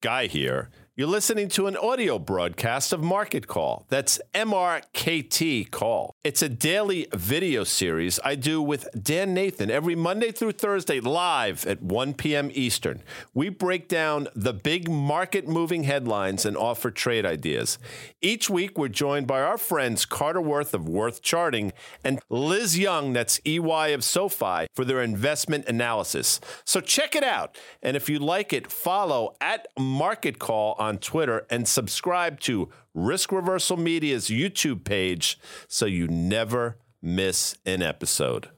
Guy here. You're listening to an audio broadcast of Market Call. That's MRKT Call. It's a daily video series I do with Dan Nathan every Monday through Thursday live at 1 p.m. Eastern. We break down the big market moving headlines and offer trade ideas. Each week, we're joined by our friends Carter Worth of Worth Charting and Liz Young, that's EY of SoFi, for their investment analysis. So check it out. And if you like it, follow at Market Call on Twitter and subscribe to Risk Reversal Media's YouTube page so you never miss an episode.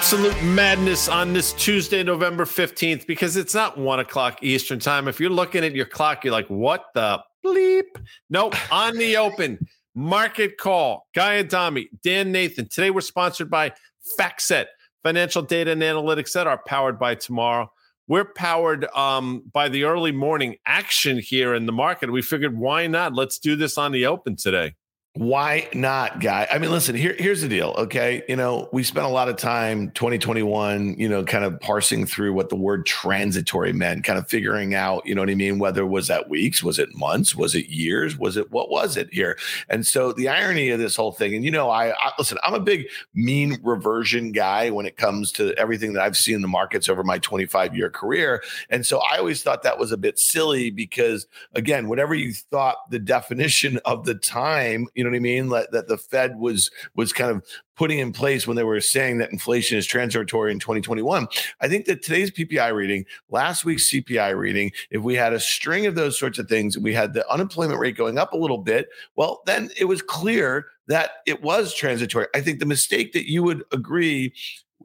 absolute madness on this Tuesday, November 15th, because it's not one o'clock Eastern time. If you're looking at your clock, you're like, what the bleep? Nope, on the open. Market Call, Guy Adami, Dan Nathan. Today we're sponsored by FactSet, financial data and analytics that are powered by tomorrow. We're powered um, by the early morning action here in the market. We figured, why not? Let's do this on the open today. Why not, guy? I mean, listen, here, here's the deal. Okay. You know, we spent a lot of time 2021, you know, kind of parsing through what the word transitory meant, kind of figuring out, you know what I mean? Whether was that weeks, was it months, was it years, was it what was it here? And so the irony of this whole thing, and you know, I, I listen, I'm a big mean reversion guy when it comes to everything that I've seen in the markets over my 25 year career. And so I always thought that was a bit silly because, again, whatever you thought the definition of the time, you know what I mean? That, that the Fed was was kind of putting in place when they were saying that inflation is transitory in 2021. I think that today's PPI reading, last week's CPI reading, if we had a string of those sorts of things, we had the unemployment rate going up a little bit, well, then it was clear that it was transitory. I think the mistake that you would agree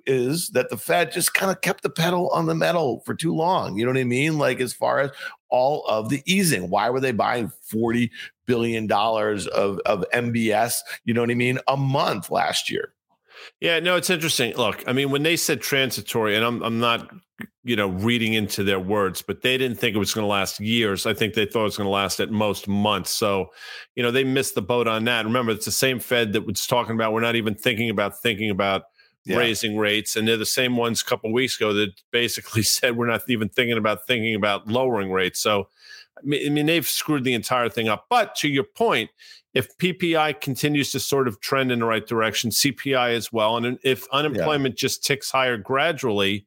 is that the Fed just kind of kept the pedal on the metal for too long. You know what I mean? Like as far as all of the easing, why were they buying 40 billion dollars of of MBS, you know what I mean, a month last year? Yeah, no, it's interesting. Look, I mean, when they said transitory, and I'm I'm not, you know, reading into their words, but they didn't think it was going to last years. I think they thought it was going to last at most months. So, you know, they missed the boat on that. Remember, it's the same Fed that was talking about we're not even thinking about thinking about yeah. raising rates, and they're the same ones a couple weeks ago that basically said we're not even thinking about thinking about lowering rates. So, I mean, they've screwed the entire thing up. But to your point, if PPI continues to sort of trend in the right direction, CPI as well, and if unemployment yeah. just ticks higher gradually,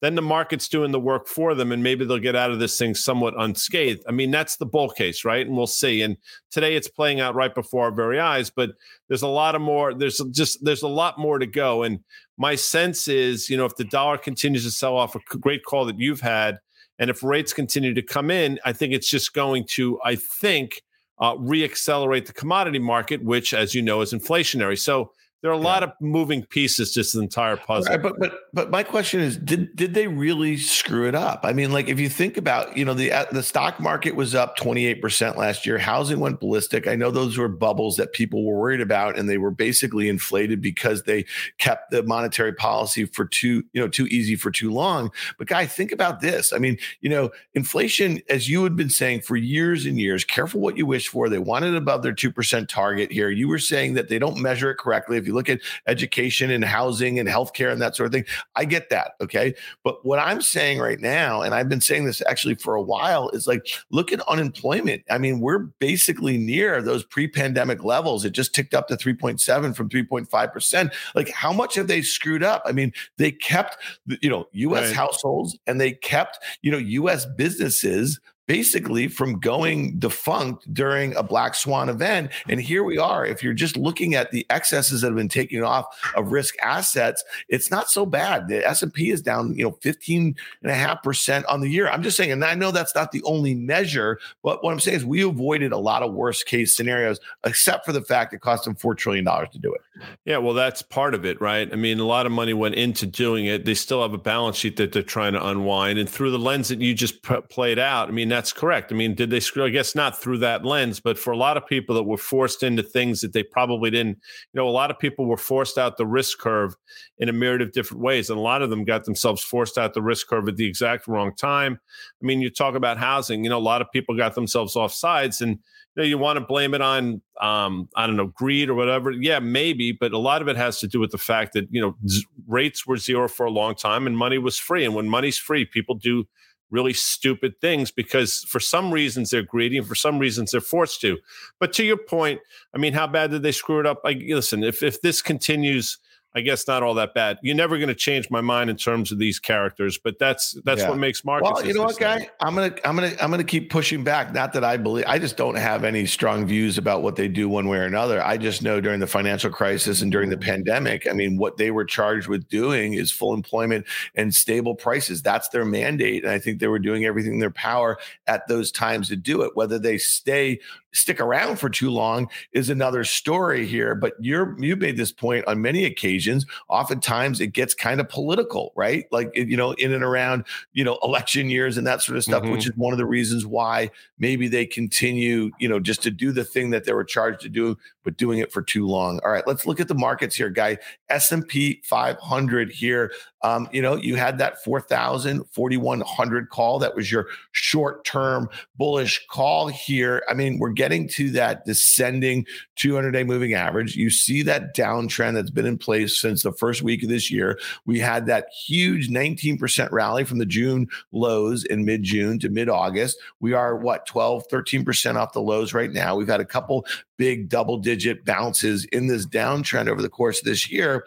then the market's doing the work for them and maybe they'll get out of this thing somewhat unscathed. I mean, that's the bull case, right? And we'll see. And today it's playing out right before our very eyes, but there's a lot of more, there's just, there's a lot more to go. And my sense is, you know, if the dollar continues to sell off a great call that you've had, and if rates continue to come in, I think it's just going to, I think, uh, reaccelerate the commodity market, which, as you know, is inflationary. So there are a yeah. lot of moving pieces just this entire puzzle. Right, but but but my question is, did did they really screw it up? I mean, like if you think about, you know, the uh, the stock market was up 28% last year. Housing went ballistic. I know those were bubbles that people were worried about, and they were basically inflated because they kept the monetary policy for too, you know, too easy for too long. But guy, think about this. I mean, you know, inflation, as you had been saying for years and years, careful what you wish for. They wanted above their 2% target here. You were saying that they don't measure it correctly. If you look at education and housing and healthcare and that sort of thing, I get that. Okay. But what I'm saying right now, and I've been saying this actually for a while, is like, look at unemployment. I mean, we're basically near those pre pandemic levels. It just ticked up to 3.7 from 3.5%. Like, how much have they screwed up? I mean, they kept, you know, US right. households and they kept, you know, US businesses basically from going defunct during a black swan event. And here we are. If you're just looking at the excesses that have been taken off of risk assets it's not so bad. The s&p is down you know 15 and a half percent on the year. I'm just saying and i know that's not the only measure but what i'm saying is we avoided a lot of worst case scenarios except for the fact it cost them $4 trillion to do it. Yeah well that's part of it right? I mean a lot of money went into doing it. They still have a balance sheet that they're trying to unwind. And through the lens that you just p- played out i mean that's correct. I mean, did they screw? I guess not through that lens, but for a lot of people that were forced into things that they probably didn't, you know, a lot of people were forced out the risk curve in a myriad of different ways. And a lot of them got themselves forced out the risk curve at the exact wrong time. I mean, you talk about housing, you know, a lot of people got themselves off sides and, you, know, you want to blame it on, um, I don't know, greed or whatever. Yeah, maybe, but a lot of it has to do with the fact that, you know, z- rates were zero for a long time and money was free. And when money's free, people do really stupid things because for some reasons they're greedy and for some reasons they're forced to. But to your point, I mean, how bad did they screw it up? I listen, if if this continues I guess not all that bad. You're never going to change my mind in terms of these characters, but that's that's yeah. what makes markets. Well, you know what, guy, I'm gonna I'm gonna I'm gonna keep pushing back. Not that I believe I just don't have any strong views about what they do one way or another. I just know during the financial crisis and during the mm. pandemic, I mean, what they were charged with doing is full employment and stable prices. That's their mandate, and I think they were doing everything in their power at those times to do it. Whether they stay stick around for too long is another story here. But you're you made this point on many occasions. Oftentimes it gets kind of political, right? Like you know, in and around you know election years and that sort of stuff, mm-hmm. which is one of the reasons why maybe they continue, you know, just to do the thing that they were charged to do, but doing it for too long. All right, let's look at the markets here, guy. S and P 500 here. Um, you know, you had that 4,000, 4,100 call. That was your short term bullish call here. I mean, we're getting to that descending 200 day moving average. You see that downtrend that's been in place since the first week of this year. We had that huge 19% rally from the June lows in mid June to mid August. We are what 12, 13% off the lows right now. We've had a couple big double digit bounces in this downtrend over the course of this year.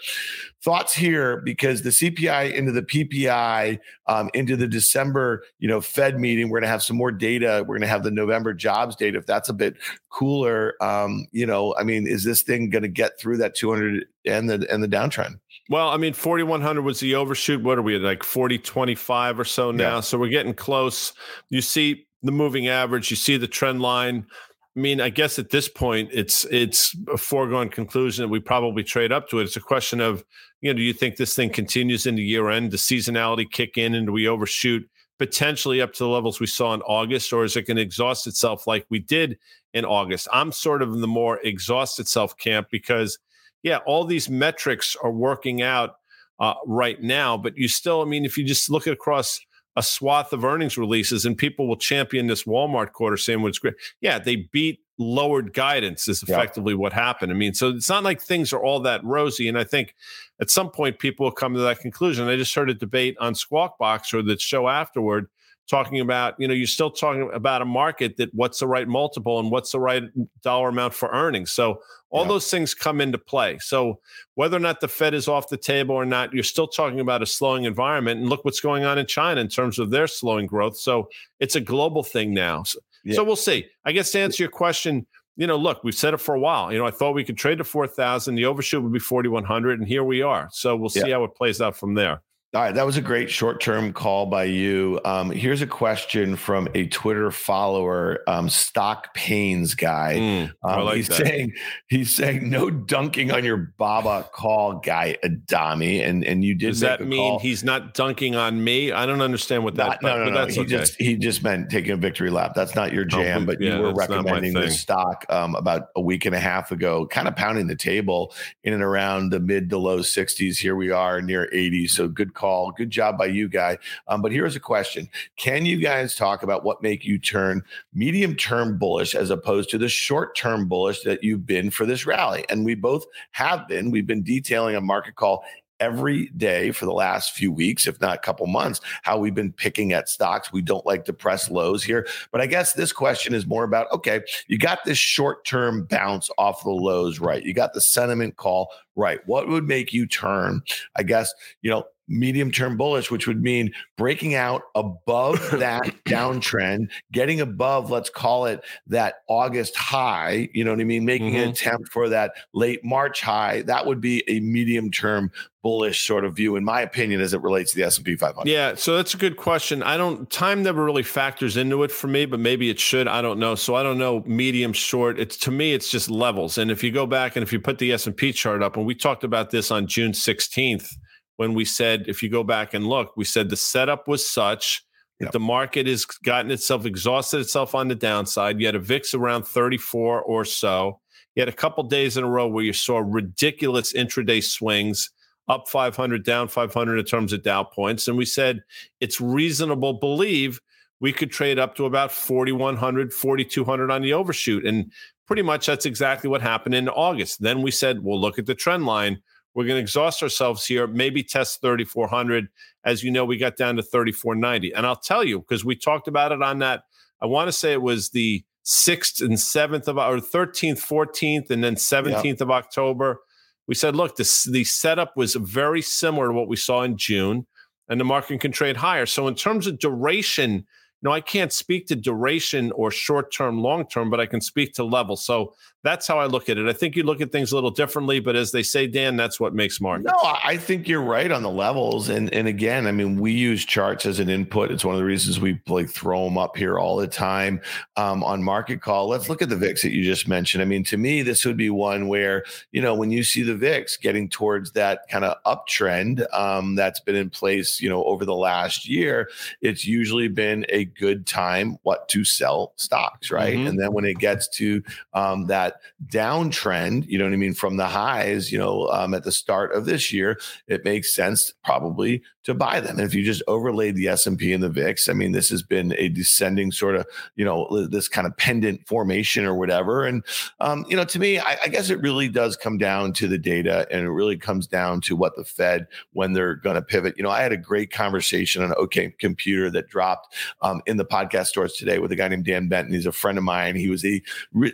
Thoughts here because the CPI into the PPI um, into the December, you know, Fed meeting. We're going to have some more data. We're going to have the November jobs data. If that's a bit cooler, um, you know, I mean, is this thing going to get through that 200 and the and the downtrend? Well, I mean, 4100 was the overshoot. What are we at like 40 25 or so now? Yeah. So we're getting close. You see the moving average, you see the trend line. I mean, I guess at this point, it's it's a foregone conclusion that we probably trade up to it. It's a question of, you know, do you think this thing continues into year end? Does seasonality kick in and do we overshoot potentially up to the levels we saw in August, or is it going to exhaust itself like we did in August? I'm sort of in the more exhaust itself camp because, yeah, all these metrics are working out uh, right now, but you still, I mean, if you just look across a swath of earnings releases and people will champion this Walmart quarter saying what's great. Yeah, they beat lowered guidance is effectively what happened. I mean, so it's not like things are all that rosy. And I think at some point people will come to that conclusion. I just heard a debate on Squawk Box or the show afterward talking about, you know, you're still talking about a market that what's the right multiple and what's the right dollar amount for earnings. So all yeah. those things come into play. So whether or not the Fed is off the table or not, you're still talking about a slowing environment. And look what's going on in China in terms of their slowing growth. So it's a global thing now. So, yeah. so we'll see. I guess to answer your question, you know, look, we've said it for a while. You know, I thought we could trade to 4,000. The overshoot would be 4,100. And here we are. So we'll see yeah. how it plays out from there. All right, that was a great short-term call by you. Um, here's a question from a Twitter follower, um, Stock Pains guy. Mm, um, like he's that. saying he's saying no dunking on your Baba call, guy Adami, and and you did. Does that mean call. he's not dunking on me? I don't understand what that. Not, no, no, no. He okay. just he just meant taking a victory lap. That's not your oh, jam, but yeah, you were recommending this stock um, about a week and a half ago, kind of pounding the table in and around the mid to low 60s. Here we are near 80. So good call. Good job by you, guy. Um, but here's a question: Can you guys talk about what make you turn medium term bullish as opposed to the short term bullish that you've been for this rally? And we both have been. We've been detailing a market call every day for the last few weeks, if not a couple months, how we've been picking at stocks. We don't like to press lows here. But I guess this question is more about okay, you got this short term bounce off the lows, right? You got the sentiment call, right? What would make you turn? I guess, you know, medium term bullish, which would mean breaking out above that downtrend, getting above, let's call it that August high, you know what I mean? Making mm-hmm. an attempt for that late March high. That would be a medium term bullish sort of view in my opinion as it relates to the S&P 500. Yeah, so that's a good question. I don't time never really factors into it for me, but maybe it should, I don't know. So I don't know medium short. It's to me it's just levels. And if you go back and if you put the S&P chart up and we talked about this on June 16th when we said, if you go back and look, we said the setup was such Yep. The market has gotten itself exhausted itself on the downside. You had a VIX around 34 or so. You had a couple days in a row where you saw ridiculous intraday swings, up 500, down 500 in terms of Dow points. And we said it's reasonable believe we could trade up to about 4,100, 4,200 on the overshoot. And pretty much that's exactly what happened in August. Then we said, well, look at the trend line. We're going to exhaust ourselves here, maybe test 3,400. As you know, we got down to 3,490. And I'll tell you, because we talked about it on that, I want to say it was the 6th and 7th of, or 13th, 14th, and then 17th yep. of October. We said, look, this, the setup was very similar to what we saw in June, and the market can trade higher. So, in terms of duration, no, I can't speak to duration or short term, long term, but I can speak to level. So that's how I look at it. I think you look at things a little differently, but as they say, Dan, that's what makes markets. No, I think you're right on the levels. And and again, I mean, we use charts as an input. It's one of the reasons we like throw them up here all the time um, on market call. Let's look at the VIX that you just mentioned. I mean, to me, this would be one where you know when you see the VIX getting towards that kind of uptrend um, that's been in place, you know, over the last year, it's usually been a good time what to sell stocks, right? Mm-hmm. And then when it gets to um, that downtrend, you know what I mean, from the highs, you know, um, at the start of this year, it makes sense probably to buy them. And if you just overlaid the S&P and the VIX, I mean, this has been a descending sort of, you know, this kind of pendant formation or whatever. And, um, you know, to me, I, I, guess it really does come down to the data and it really comes down to what the Fed, when they're going to pivot. You know, I had a great conversation on OK Computer that dropped um, in the podcast stores today with a guy named Dan Benton. He's a friend of mine. He was a re-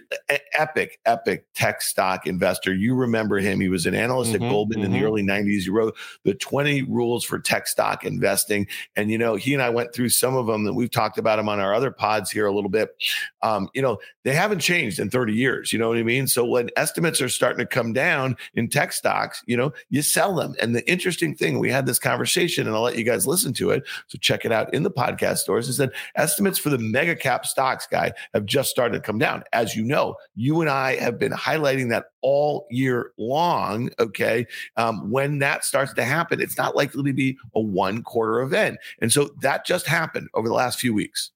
epic, epic tech stock investor. You remember him. He was an analyst mm-hmm, at Goldman mm-hmm. in the mm-hmm. early 90s. He wrote the 20 rules for tech tech stock investing. And, you know, he and I went through some of them that we've talked about them on our other pods here a little bit. Um, you know, they haven't changed in 30 years. You know what I mean? So when estimates are starting to come down in tech stocks, you know, you sell them. And the interesting thing, we had this conversation and I'll let you guys listen to it. So check it out in the podcast stores is that estimates for the mega cap stocks guy have just started to come down. As you know, you and I have been highlighting that all year long. Okay. Um, when that starts to happen, it's not likely to be a one quarter event. And so that just happened over the last few weeks.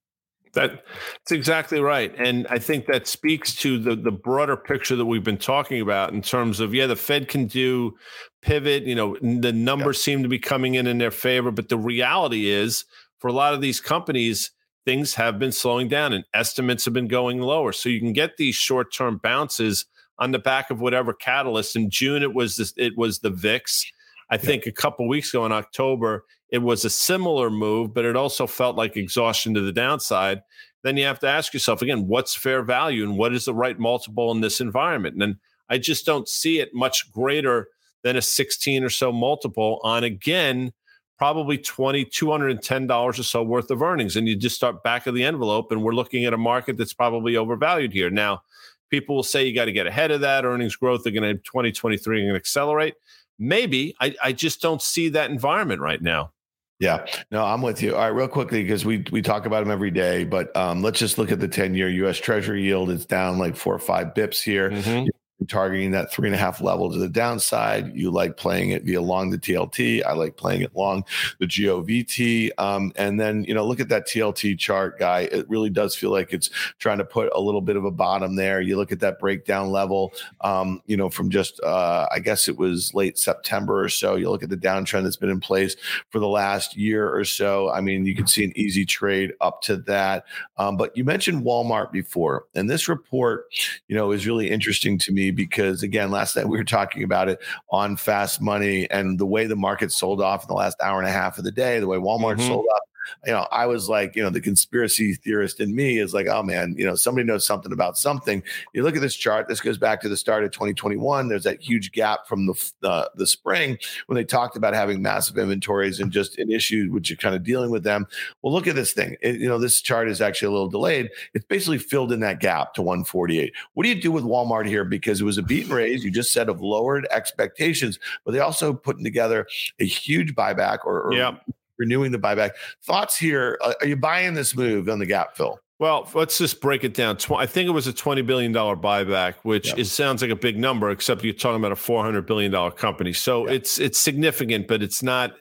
That, that's exactly right. And I think that speaks to the, the broader picture that we've been talking about in terms of, yeah, the Fed can do pivot, you know, the numbers yeah. seem to be coming in in their favor. But the reality is, for a lot of these companies, things have been slowing down and estimates have been going lower. So you can get these short term bounces on the back of whatever catalyst. In June, it was this, it was the VIX. I think a couple weeks ago in October, it was a similar move, but it also felt like exhaustion to the downside. Then you have to ask yourself again, what's fair value and what is the right multiple in this environment? And I just don't see it much greater than a 16 or so multiple on again, probably 20, $210 or so worth of earnings. And you just start back of the envelope, and we're looking at a market that's probably overvalued here. Now, people will say you got to get ahead of that. Earnings growth are going to 2023 and accelerate. Maybe I, I just don't see that environment right now. Yeah, no, I'm with you. All right, real quickly because we we talk about them every day, but um, let's just look at the 10 year U.S. Treasury yield. It's down like four or five bips here. Mm-hmm targeting that three and a half level to the downside. You like playing it via long the TLT. I like playing it long the GOVT. Um, and then, you know, look at that TLT chart, guy. It really does feel like it's trying to put a little bit of a bottom there. You look at that breakdown level, um, you know, from just, uh, I guess it was late September or so. You look at the downtrend that's been in place for the last year or so. I mean, you can see an easy trade up to that. Um, but you mentioned Walmart before, and this report, you know, is really interesting to me because again, last night we were talking about it on fast money and the way the market sold off in the last hour and a half of the day, the way Walmart mm-hmm. sold off you know, I was like, you know, the conspiracy theorist in me is like, oh man, you know, somebody knows something about something. You look at this chart. This goes back to the start of 2021. There's that huge gap from the uh, the spring when they talked about having massive inventories and just an issue which you're kind of dealing with them. Well, look at this thing. It, you know, this chart is actually a little delayed. It's basically filled in that gap to 148. What do you do with Walmart here? Because it was a beat and raise. You just said of lowered expectations, but they also putting together a huge buyback or, or renewing the buyback. Thoughts here? Uh, are you buying this move on the gap fill? Well, let's just break it down. I think it was a $20 billion buyback, which is, sounds like a big number, except you're talking about a $400 billion company. So it's it's significant, but it's not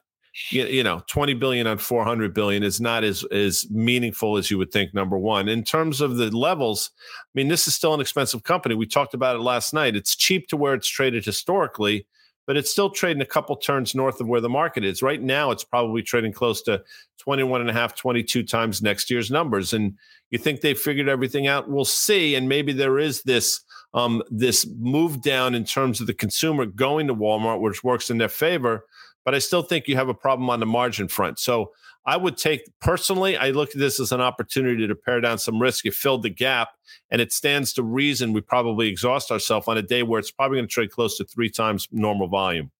you, you know 20 billion on 400 billion is not as as meaningful as you would think number one in terms of the levels i mean this is still an expensive company we talked about it last night it's cheap to where it's traded historically but it's still trading a couple turns north of where the market is. Right now it's probably trading close to 21 and a half 22 times next year's numbers. And you think they figured everything out? We'll see. And maybe there is this um, this move down in terms of the consumer going to walmart which works in their favor but I still think you have a problem on the margin front. So I would take personally, I look at this as an opportunity to pare down some risk. You filled the gap, and it stands to reason we probably exhaust ourselves on a day where it's probably going to trade close to three times normal volume.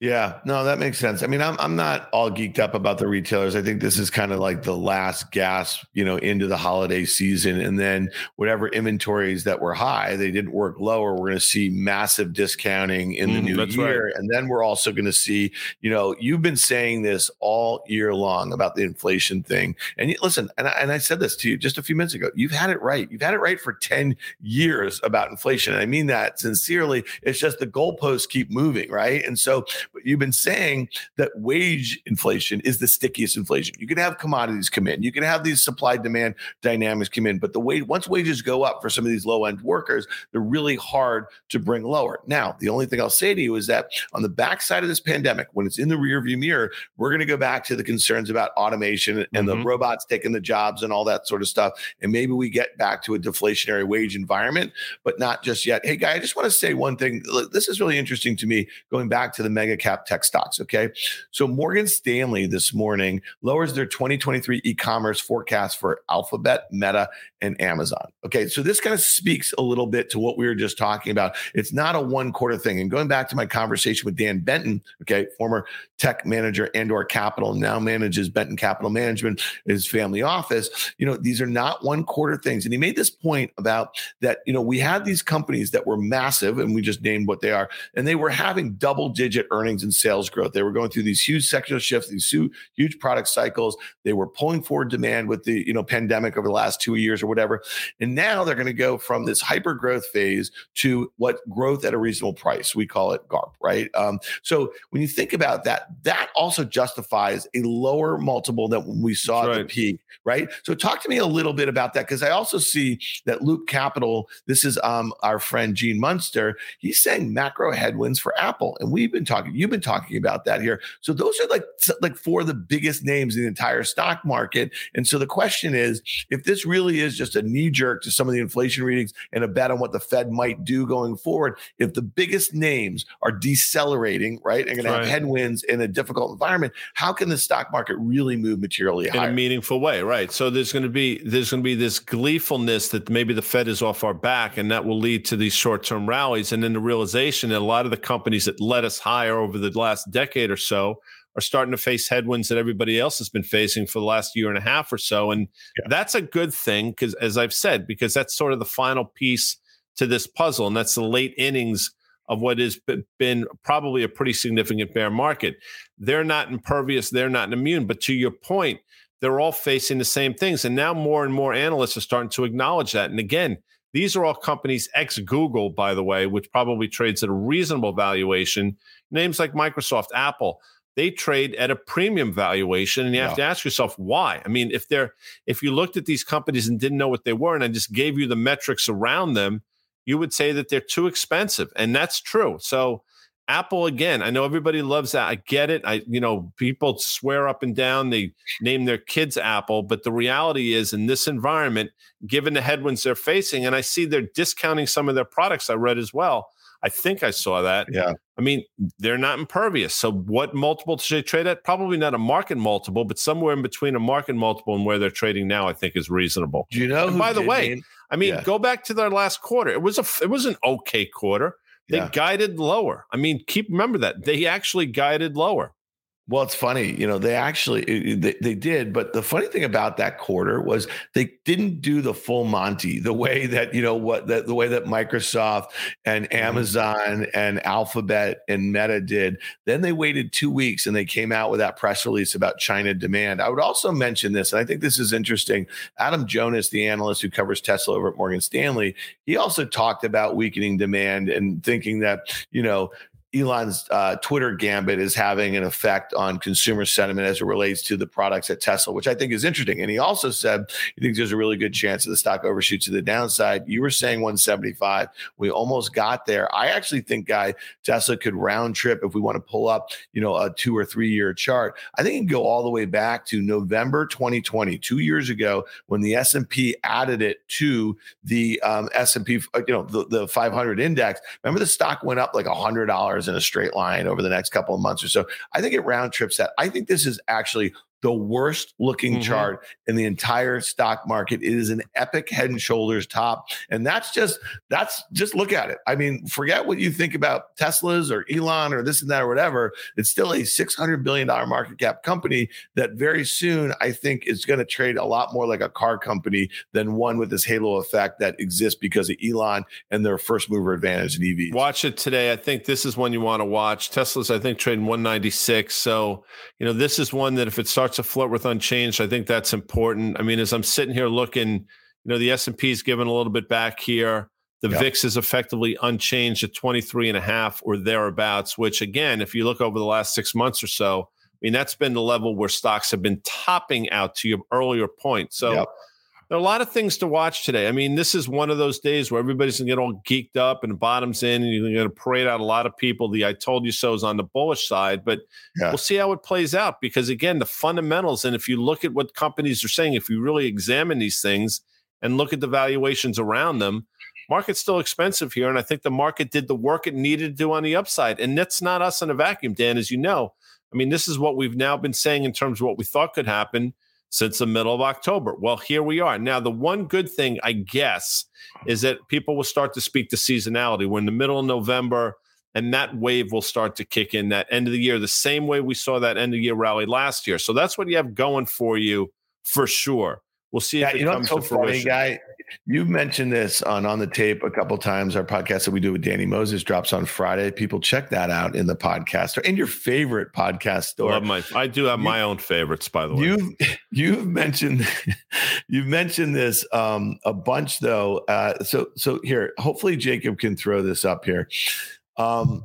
Yeah, no, that makes sense. I mean, I'm I'm not all geeked up about the retailers. I think this is kind of like the last gas, you know, into the holiday season, and then whatever inventories that were high, they didn't work lower. We're going to see massive discounting in the mm, new year, right. and then we're also going to see, you know, you've been saying this all year long about the inflation thing, and you, listen, and I, and I said this to you just a few minutes ago. You've had it right. You've had it right for ten years about inflation, and I mean that sincerely. It's just the goalposts keep moving, right? And so you've been saying that wage inflation is the stickiest inflation. You can have commodities come in, you can have these supply demand dynamics come in, but the way once wages go up for some of these low end workers, they're really hard to bring lower. Now, the only thing I'll say to you is that on the backside of this pandemic, when it's in the rearview mirror, we're going to go back to the concerns about automation and mm-hmm. the robots taking the jobs and all that sort of stuff. And maybe we get back to a deflationary wage environment, but not just yet. Hey, guy, I just want to say one thing. This is really interesting to me going back back to the mega cap tech stocks. Okay. So Morgan Stanley this morning lowers their 2023 e commerce forecast for Alphabet, Meta, and Amazon. Okay. So this kind of speaks a little bit to what we were just talking about. It's not a one quarter thing. And going back to my conversation with Dan Benton, okay, former tech manager Andor Capital, now manages Benton Capital Management, his family office. You know, these are not one quarter things. And he made this point about that, you know, we had these companies that were massive, and we just named what they are, and they were having double digit earnings and sales growth. They were going through these huge sector shifts, these huge product cycles. They were pulling forward demand with the, you know, pandemic over the last two years whatever. And now they're going to go from this hyper growth phase to what growth at a reasonable price. We call it GARP, right? Um, so when you think about that, that also justifies a lower multiple than when we saw right. the peak, right? So talk to me a little bit about that because I also see that Loop Capital, this is um, our friend Gene Munster, he's saying macro headwinds for Apple. And we've been talking, you've been talking about that here. So those are like, like four of the biggest names in the entire stock market. And so the question is, if this really is just a knee jerk to some of the inflation readings and a bet on what the Fed might do going forward, if the biggest names are decelerating, right, and going to have headwinds in a difficult environment, how can the stock market really move materially in higher? a meaningful way? Right. So there's going to be there's going to be this gleefulness that maybe the Fed is off our back, and that will lead to these short term rallies, and then the realization that a lot of the companies that led us higher over the last decade or so are starting to face headwinds that everybody else has been facing for the last year and a half or so. And yeah. that's a good thing because, as I've said, because that's sort of the final piece to this puzzle. And that's the late innings of what has been probably a pretty significant bear market. They're not impervious, they're not immune. But to your point, they're all facing the same things. And now more and more analysts are starting to acknowledge that. And again, these are all companies ex Google, by the way, which probably trades at a reasonable valuation. Names like Microsoft, Apple, they trade at a premium valuation. And you have yeah. to ask yourself why. I mean, if they're if you looked at these companies and didn't know what they were, and I just gave you the metrics around them, you would say that they're too expensive. And that's true. So Apple again, I know everybody loves that. I get it. I you know, people swear up and down they name their kids Apple, but the reality is in this environment, given the headwinds they're facing and I see they're discounting some of their products I read as well. I think I saw that. Yeah. I mean, they're not impervious. So what multiple should they trade at? Probably not a market multiple, but somewhere in between a market multiple and where they're trading now, I think is reasonable. Do you know? by the way, mean? I mean, yeah. go back to their last quarter. It was a it was an okay quarter. They yeah. guided lower. I mean, keep remember that they actually guided lower. Well, it's funny, you know, they actually they, they did, but the funny thing about that quarter was they didn't do the full Monty the way that you know what the, the way that Microsoft and mm-hmm. Amazon and Alphabet and Meta did. Then they waited two weeks and they came out with that press release about China demand. I would also mention this, and I think this is interesting. Adam Jonas, the analyst who covers Tesla over at Morgan Stanley, he also talked about weakening demand and thinking that you know Elon's uh, Twitter gambit is having an effect on consumer sentiment as it relates to the products at Tesla, which I think is interesting. And he also said he thinks there's a really good chance that the stock overshoots to the downside. You were saying 175. We almost got there. I actually think, guy, Tesla could round trip if we want to pull up, you know, a two or three year chart. I think it can go all the way back to November 2020, two years ago, when the S&P added it to the um, S&P, uh, you know, the, the 500 index. Remember the stock went up like a hundred dollars in a straight line over the next couple of months or so. I think it round trips that. I think this is actually the worst looking mm-hmm. chart in the entire stock market. It is an epic head and shoulders top. And that's just, that's just look at it. I mean, forget what you think about Teslas or Elon or this and that or whatever. It's still a $600 billion market cap company that very soon I think is going to trade a lot more like a car company than one with this halo effect that exists because of Elon and their first mover advantage in EVs. Watch it today. I think this is one you want to watch. Tesla's, I think, trading 196. So, you know, this is one that if it starts starts to flirt with unchanged, I think that's important. I mean, as I'm sitting here looking, you know, the S&P is giving a little bit back here. The yep. VIX is effectively unchanged at 23 and a half or thereabouts, which again, if you look over the last six months or so, I mean, that's been the level where stocks have been topping out to your earlier point. So yep there are a lot of things to watch today. I mean, this is one of those days where everybody's gonna get all geeked up and bottoms in, and you're gonna parade out a lot of people. The I told you so is on the bullish side, but yeah. we'll see how it plays out because again, the fundamentals, and if you look at what companies are saying, if you really examine these things and look at the valuations around them, market's still expensive here. And I think the market did the work it needed to do on the upside. And that's not us in a vacuum, Dan, as you know. I mean, this is what we've now been saying in terms of what we thought could happen since the middle of October. Well, here we are. Now, the one good thing, I guess, is that people will start to speak to seasonality. We're in the middle of November, and that wave will start to kick in that end of the year, the same way we saw that end of year rally last year. So that's what you have going for you for sure. We'll see yeah, if it you know, comes so. Funny, guy. You mentioned this on on the tape a couple times. Our podcast that we do with Danny Moses drops on Friday. People check that out in the podcast or in your favorite podcast store. Love my, I do have you, my own favorites, by the way. You've you've mentioned you've mentioned this um, a bunch though. Uh, so so here, hopefully Jacob can throw this up here. Um,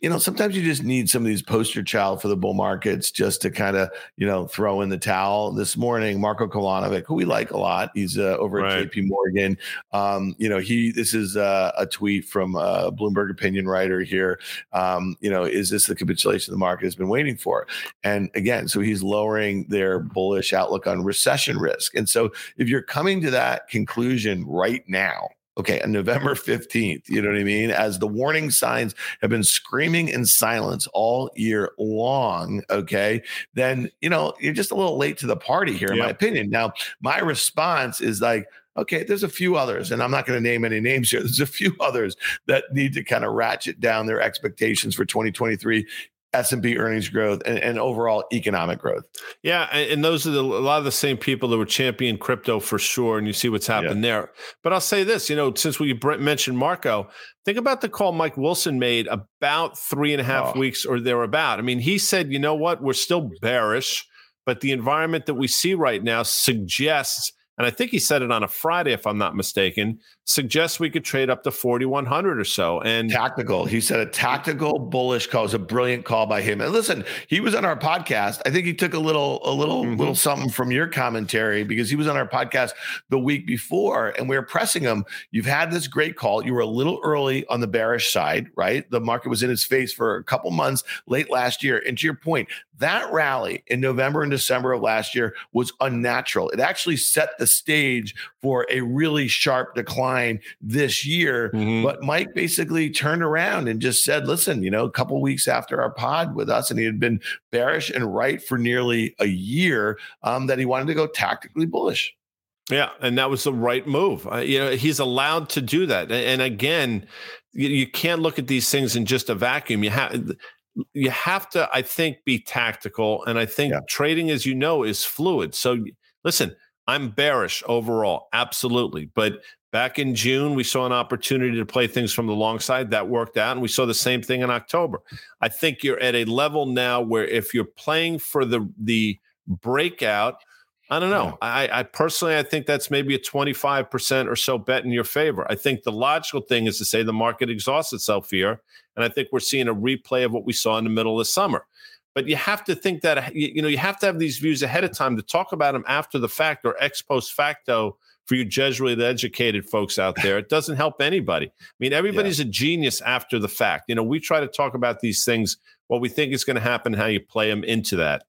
you know, sometimes you just need some of these poster child for the bull markets just to kind of, you know, throw in the towel. This morning, Marco Kolanovic, who we like a lot, he's uh, over right. at JP Morgan. Um, you know, he, this is uh, a tweet from a Bloomberg opinion writer here. Um, you know, is this the capitulation the market has been waiting for? And again, so he's lowering their bullish outlook on recession risk. And so if you're coming to that conclusion right now, okay, on November 15th, you know what I mean? As the warning signs have been screaming in silence all year long, okay, then, you know, you're just a little late to the party here, in yep. my opinion. Now, my response is like, okay, there's a few others, and I'm not going to name any names here. There's a few others that need to kind of ratchet down their expectations for 2023 S&P earnings growth and, and, overall economic growth. Yeah, and those are the, a lot of the same people that were champion crypto for sure, and you see what's happened yeah. there. But I'll say this, you know, since we mentioned Marco, think about the call Mike Wilson made about three and a half oh. weeks or thereabout. I mean, he said, you know what, we're still bearish, but the environment that we see right now suggests – and I think he said it on a Friday, if I'm not mistaken, suggests we could trade up to 4,100 or so. And tactical. He said a tactical bullish call is a brilliant call by him. And listen, he was on our podcast. I think he took a little, a little, mm-hmm. little something from your commentary because he was on our podcast the week before and we were pressing him. You've had this great call. You were a little early on the bearish side, right? The market was in its face for a couple months late last year. And to your point, that rally in November and December of last year was unnatural. It actually set the stage for a really sharp decline this year. Mm-hmm. But Mike basically turned around and just said, listen, you know, a couple weeks after our pod with us, and he had been bearish and right for nearly a year, um, that he wanted to go tactically bullish. Yeah, and that was the right move. Uh, you know, he's allowed to do that. And, again, you, you, can't look at these things in just a vacuum. You have you have to, I think, be tactical. And I think yeah. trading, as you know, is fluid. So listen, I'm bearish overall, absolutely. But back in June, we saw an opportunity to play things from the long side. That worked out. And we saw the same thing in October. I think you're at a level now where if you're playing for the the breakout I don't know. I, I, personally, I think that's maybe a 25% or so bet in your favor. I think the logical thing is to say the market exhausts itself here. And I think we're seeing a replay of what we saw in the middle of the summer. But you have to think that, you know, you have to have these views ahead of time to talk about them after the fact or ex post facto for you Jesuit educated folks out there. It doesn't help anybody. I mean, everybody's yeah. a genius after the fact. You know, we try to talk about these things, what we think is going to happen, how you play them into that.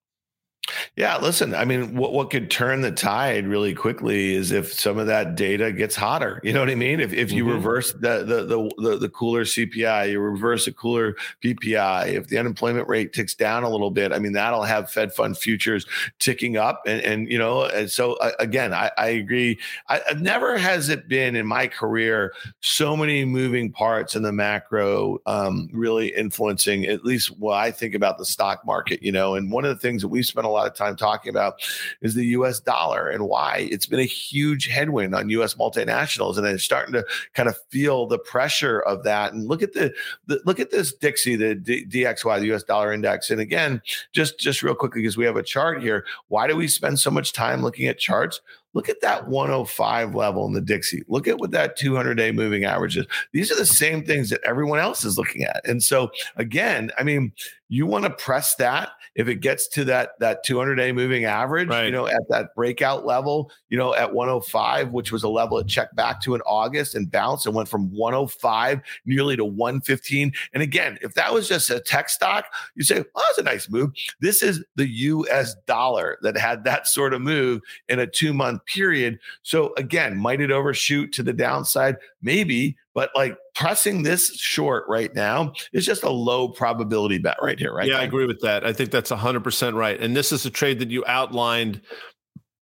Yeah, listen, I mean, what, what could turn the tide really quickly is if some of that data gets hotter. You know what I mean? If, if you mm-hmm. reverse the, the, the the the cooler CPI, you reverse a cooler PPI. If the unemployment rate ticks down a little bit, I mean, that'll have Fed fund futures ticking up. And, and you know, and so uh, again, I, I agree. I, never has it been in my career so many moving parts in the macro um, really influencing at least what I think about the stock market. You know, and one of the things that we spent a lot of time talking about is the US dollar and why it's been a huge headwind on US multinationals. And it's starting to kind of feel the pressure of that. And look at the, the look at this Dixie, the D- DXY, the US dollar index. And again, just just real quickly, because we have a chart here. Why do we spend so much time looking at charts? Look at that 105 level in the Dixie. Look at what that 200 day moving average is. These are the same things that everyone else is looking at. And so, again, I mean, you want to press that if it gets to that that 200 day moving average, right. you know, at that breakout level, you know, at 105, which was a level it checked back to in August and bounced and went from 105 nearly to 115. And again, if that was just a tech stock, you say, "Oh, that's a nice move." This is the U.S. dollar that had that sort of move in a two month period. So again, might it overshoot to the downside? Maybe, but like pressing this short right now is just a low probability bet right here, right? Yeah, I agree with that. I think that's 100% right. And this is a trade that you outlined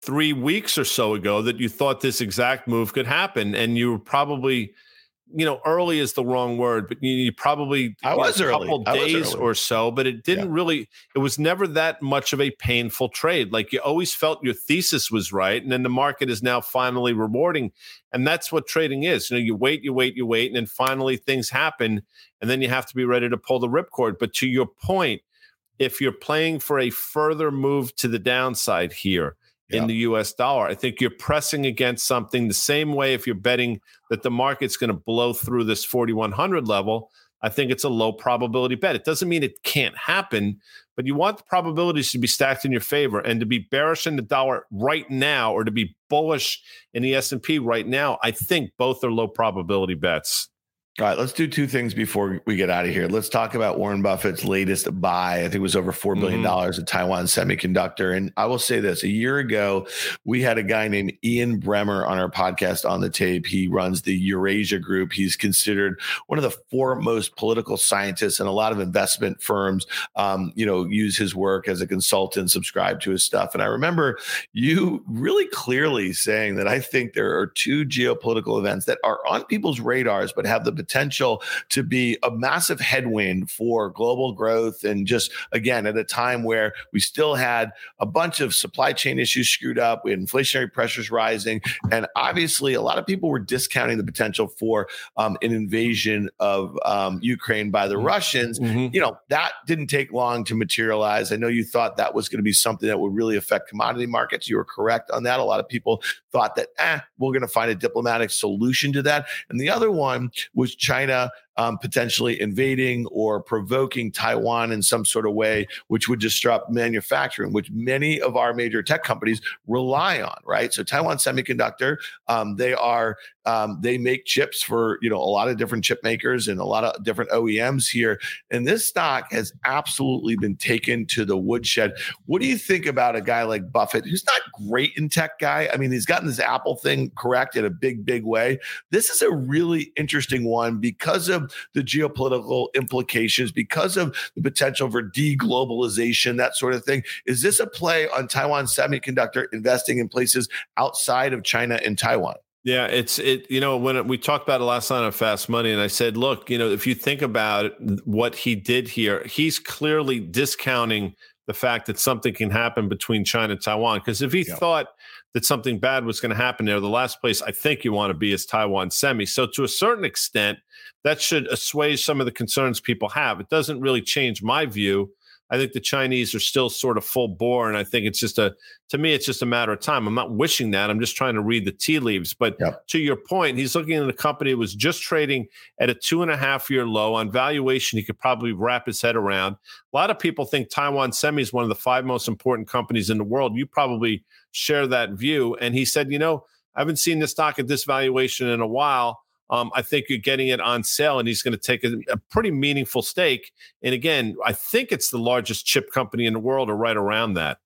three weeks or so ago that you thought this exact move could happen. And you were probably – you know, early is the wrong word, but you, you probably I was a couple days or so, but it didn't yeah. really. It was never that much of a painful trade. Like you always felt your thesis was right, and then the market is now finally rewarding, and that's what trading is. You know, you wait, you wait, you wait, and then finally things happen, and then you have to be ready to pull the ripcord. But to your point, if you're playing for a further move to the downside here in the US dollar. I think you're pressing against something the same way if you're betting that the market's going to blow through this 4100 level. I think it's a low probability bet. It doesn't mean it can't happen, but you want the probabilities to be stacked in your favor and to be bearish in the dollar right now or to be bullish in the S&P right now. I think both are low probability bets. All right, let's do two things before we get out of here. Let's talk about Warren Buffett's latest buy. I think it was over $4 billion mm-hmm. Taiwan Semiconductor. And I will say this a year ago, we had a guy named Ian Bremmer on our podcast on the tape. He runs the Eurasia Group. He's considered one of the foremost political scientists, and a lot of investment firms, um, you know, use his work as a consultant, subscribe to his stuff. And I remember you really clearly saying that I think there are two geopolitical events that are on people's radars, but have the potential to be a massive headwind for global growth. And just again, at a time where we still had a bunch of supply chain issues screwed up, we had inflationary pressures rising. And obviously, a lot of people were discounting the potential for um, an invasion of um, Ukraine by the mm-hmm. Russians. Mm-hmm. You know, that didn't take long to materialize. I know you thought that was going to be something that would really affect commodity markets. You were correct on that. A lot of people thought that, eh, we're going to find a diplomatic solution to that. And the other one was China um, potentially invading or provoking Taiwan in some sort of way, which would disrupt manufacturing, which many of our major tech companies rely on, right? So Taiwan Semiconductor, um, they are um, they make chips for you know a lot of different chip makers and a lot of different OEMs here, and this stock has absolutely been taken to the woodshed. What do you think about a guy like Buffett, who's not great in tech guy? I mean, he's gotten this Apple thing correct in a big, big way. This is a really interesting one because of the geopolitical implications, because of the potential for deglobalization, that sort of thing. Is this a play on Taiwan Semiconductor investing in places outside of China and Taiwan? Yeah, it's it. You know, when we talked about it last night on Fast Money, and I said, look, you know, if you think about what he did here, he's clearly discounting the fact that something can happen between China and Taiwan. Because if he yeah. thought that something bad was going to happen there, the last place I think you want to be is Taiwan semi. So to a certain extent, that should assuage some of the concerns people have. It doesn't really change my view I think the Chinese are still sort of full bore, and I think it's just a to me, it's just a matter of time. I'm not wishing that. I'm just trying to read the tea leaves. But yep. to your point, he's looking at a company that was just trading at a two and a half year low on valuation. He could probably wrap his head around. A lot of people think Taiwan Semi is one of the five most important companies in the world. You probably share that view. And he said, you know, I haven't seen the stock at this valuation in a while. Um, I think you're getting it on sale, and he's going to take a, a, pretty meaningful stake. And again, I think it's the largest chip company in the world, or right around that.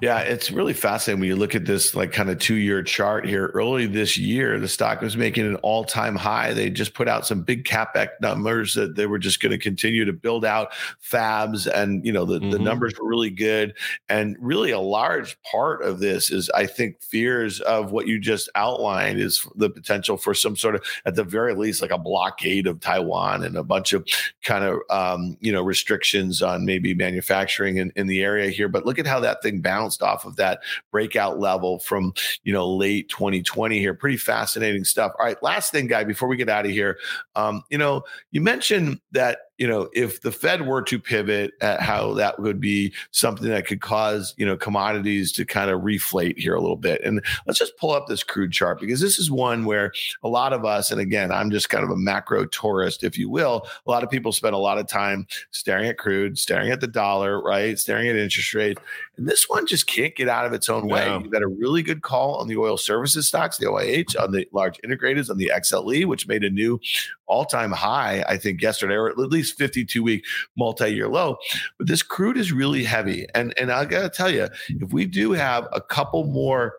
Yeah, it's really fascinating when you look at this like kind of two year chart here. Early this year, the stock was making an all time high. They just put out some big capex numbers that they were just going to continue to build out fabs, and you know the, mm-hmm. the numbers were really good. And really, a large part of this is, I think, fears of what you just outlined is the potential for some sort of, at the very least, like a blockade of Taiwan and a bunch of kind of um, you know restrictions on maybe manufacturing in, in the area here. But look at how that thing bounced off of that breakout level from you know late 2020 here. Pretty fascinating stuff. All right, last thing, guy, before we get out of here, um, you know, you mentioned that you know, if the Fed were to pivot at how that would be something that could cause, you know, commodities to kind of reflate here a little bit. And let's just pull up this crude chart because this is one where a lot of us, and again, I'm just kind of a macro tourist, if you will, a lot of people spend a lot of time staring at crude, staring at the dollar, right? Staring at interest rates. And this one just can't get out of its own way. You've got a really good call on the oil services stocks, the OIH, on the large integrators, on the XLE, which made a new all-time high, I think, yesterday, or at least 52-week multi-year low. But this crude is really heavy. And and I gotta tell you, if we do have a couple more,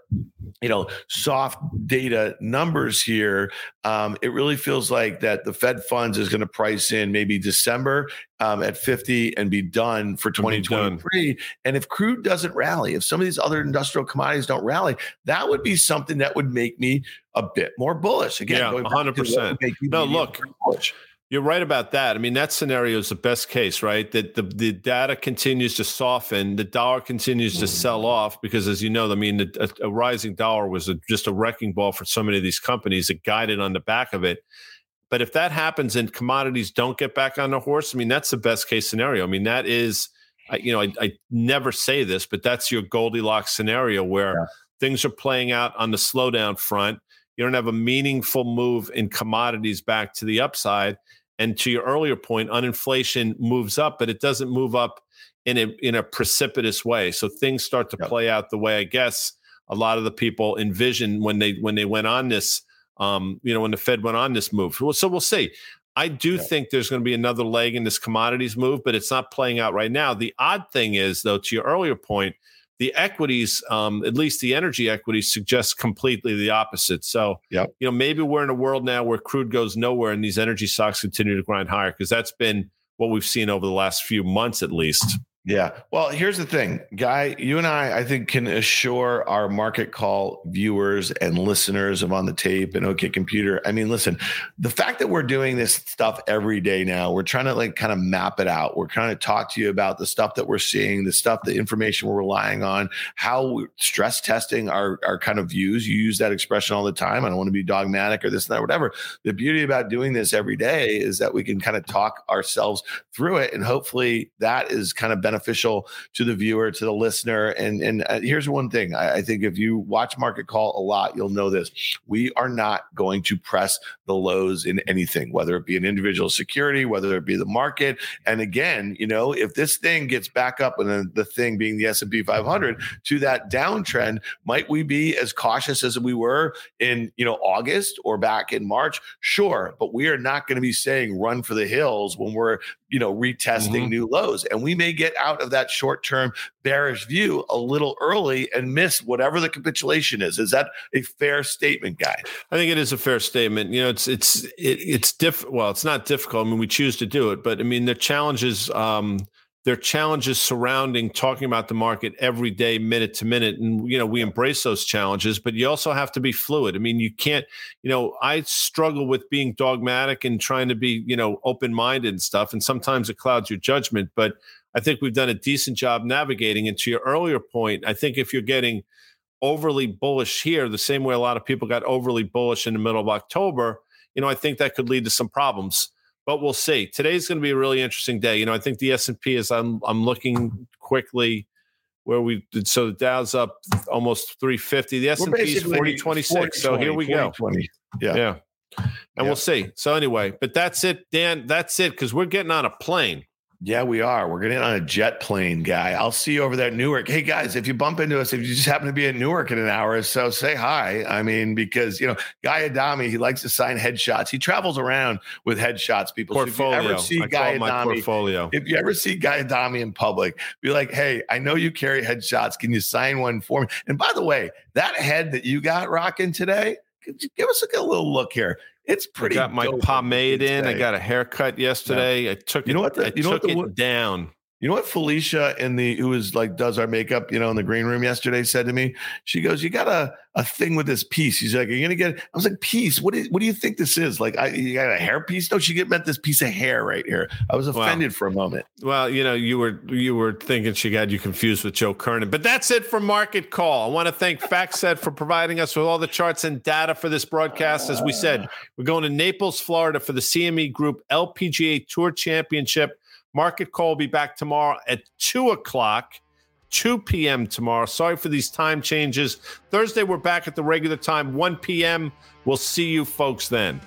you know, soft data numbers here, um, it really feels like that the Fed funds is going to price in maybe December um, at 50 and be done for 2023. Done. And if crude doesn't rally, if some of these other industrial commodities don't rally, that would be something that would make me a bit more bullish. Again, yeah, 100%. No, look, you're right about that. I mean, that scenario is the best case, right? That the, the data continues to soften, the dollar continues to sell mm-hmm. off because, as you know, I mean, a, a rising dollar was a, just a wrecking ball for so many of these companies that guided on the back of it. But if that happens and commodities don't get back on the horse, I mean, that's the best case scenario. I mean, that is, I, you know, I, I never say this, but that's your Goldilocks scenario where yeah. things are playing out on the slowdown front. You don't have a meaningful move in commodities back to the upside. And to your earlier point, uninflation moves up, but it doesn't move up in a in a precipitous way. So things start to play out the way I guess a lot of the people envisioned when they when they went on this um, you know, when the Fed went on this move. So we'll see. I do think there's going to be another leg in this commodities move, but it's not playing out right now. The odd thing is, though, to your earlier point, the equities, um, at least the energy equities, suggest completely the opposite. So, yep. you know, maybe we're in a world now where crude goes nowhere and these energy stocks continue to grind higher because that's been what we've seen over the last few months, at least. Yeah. Well, here's the thing, Guy. You and I, I think, can assure our market call viewers and listeners of On the Tape and OK Computer. I mean, listen, the fact that we're doing this stuff every day now, we're trying to like kind of map it out. We're trying to talk to you about the stuff that we're seeing, the stuff, the information we're relying on, how stress testing our, our kind of views. You use that expression all the time. I don't want to be dogmatic or this and that, whatever. The beauty about doing this every day is that we can kind of talk ourselves through it. And hopefully that is kind of beneficial beneficial to the viewer, to the listener. And and uh, here's one thing: I, I think if you watch Market Call a lot, you'll know this. We are not going to press the lows in anything, whether it be an individual security, whether it be the market. And again, you know, if this thing gets back up, and then the thing being the S and P 500 to that downtrend, might we be as cautious as we were in you know August or back in March? Sure, but we are not going to be saying run for the hills when we're you know, retesting mm-hmm. new lows. And we may get out of that short term bearish view a little early and miss whatever the capitulation is. Is that a fair statement, guy? I think it is a fair statement. You know, it's it's it, it's diff. Well, it's not difficult. I mean, we choose to do it, but I mean, the challenges. Um, there are challenges surrounding talking about the market every day, minute to minute. And, you know, we embrace those challenges, but you also have to be fluid. I mean, you can't, you know, I struggle with being dogmatic and trying to be, you know, open minded and stuff. And sometimes it clouds your judgment. But I think we've done a decent job navigating. And to your earlier point, I think if you're getting overly bullish here, the same way a lot of people got overly bullish in the middle of October, you know, I think that could lead to some problems. but we'll see. Today's going to be a really interesting day. You know, I think the S and P is. I'm I'm looking quickly where we did. So the Dow's up almost 350. The S and P is 4026. so here we go. 20. Yeah. Yeah. And Yeah. we'll see. So anyway, but that's it, Dan. That's it because we're getting on a plane. Yeah, we are. We're getting on a jet plane, guy. I'll see you over there at Newark. Hey, guys, if you bump into us, if you just happen to be at Newark in an hour or so, say hi. I mean, because, you know, Guy Adami, he likes to sign headshots. He travels around with headshots, people. So if Portfolio. you ever see I Guy Adami, portfolio. if you ever see Guy Adami in public, be like, hey, I know you carry headshots. Can you sign one for me? And by the way, that head that you got rocking today, could you give us a, good little look here. It's pretty. I got my pomade in. I got a haircut yesterday. I took You it. know what the- I you know what took the it down. You know what Felicia in the who is like does our makeup, you know, in the green room yesterday said to me? She goes, "You got a a thing with this piece." She's like, "Are you gonna get?" It? I was like, "Piece? What? Is, what do you think this is? Like, I, you got a hair piece?" No, she get meant this piece of hair right here. I was Wow. offended for a moment. Well, you know, you were you were thinking she got you confused with Joe Kernan, but that's it for Market Call. I want to thank FactSet for providing us with all the charts and data for this broadcast. As we said, we're going to Naples, Florida, for the CME Group LPGA Tour Championship. Market Call will be back tomorrow at two o'clock. 2 p.m. tomorrow. Sorry for these time changes. Thursday, we're back at the regular time, 1 p.m. We'll see you folks then.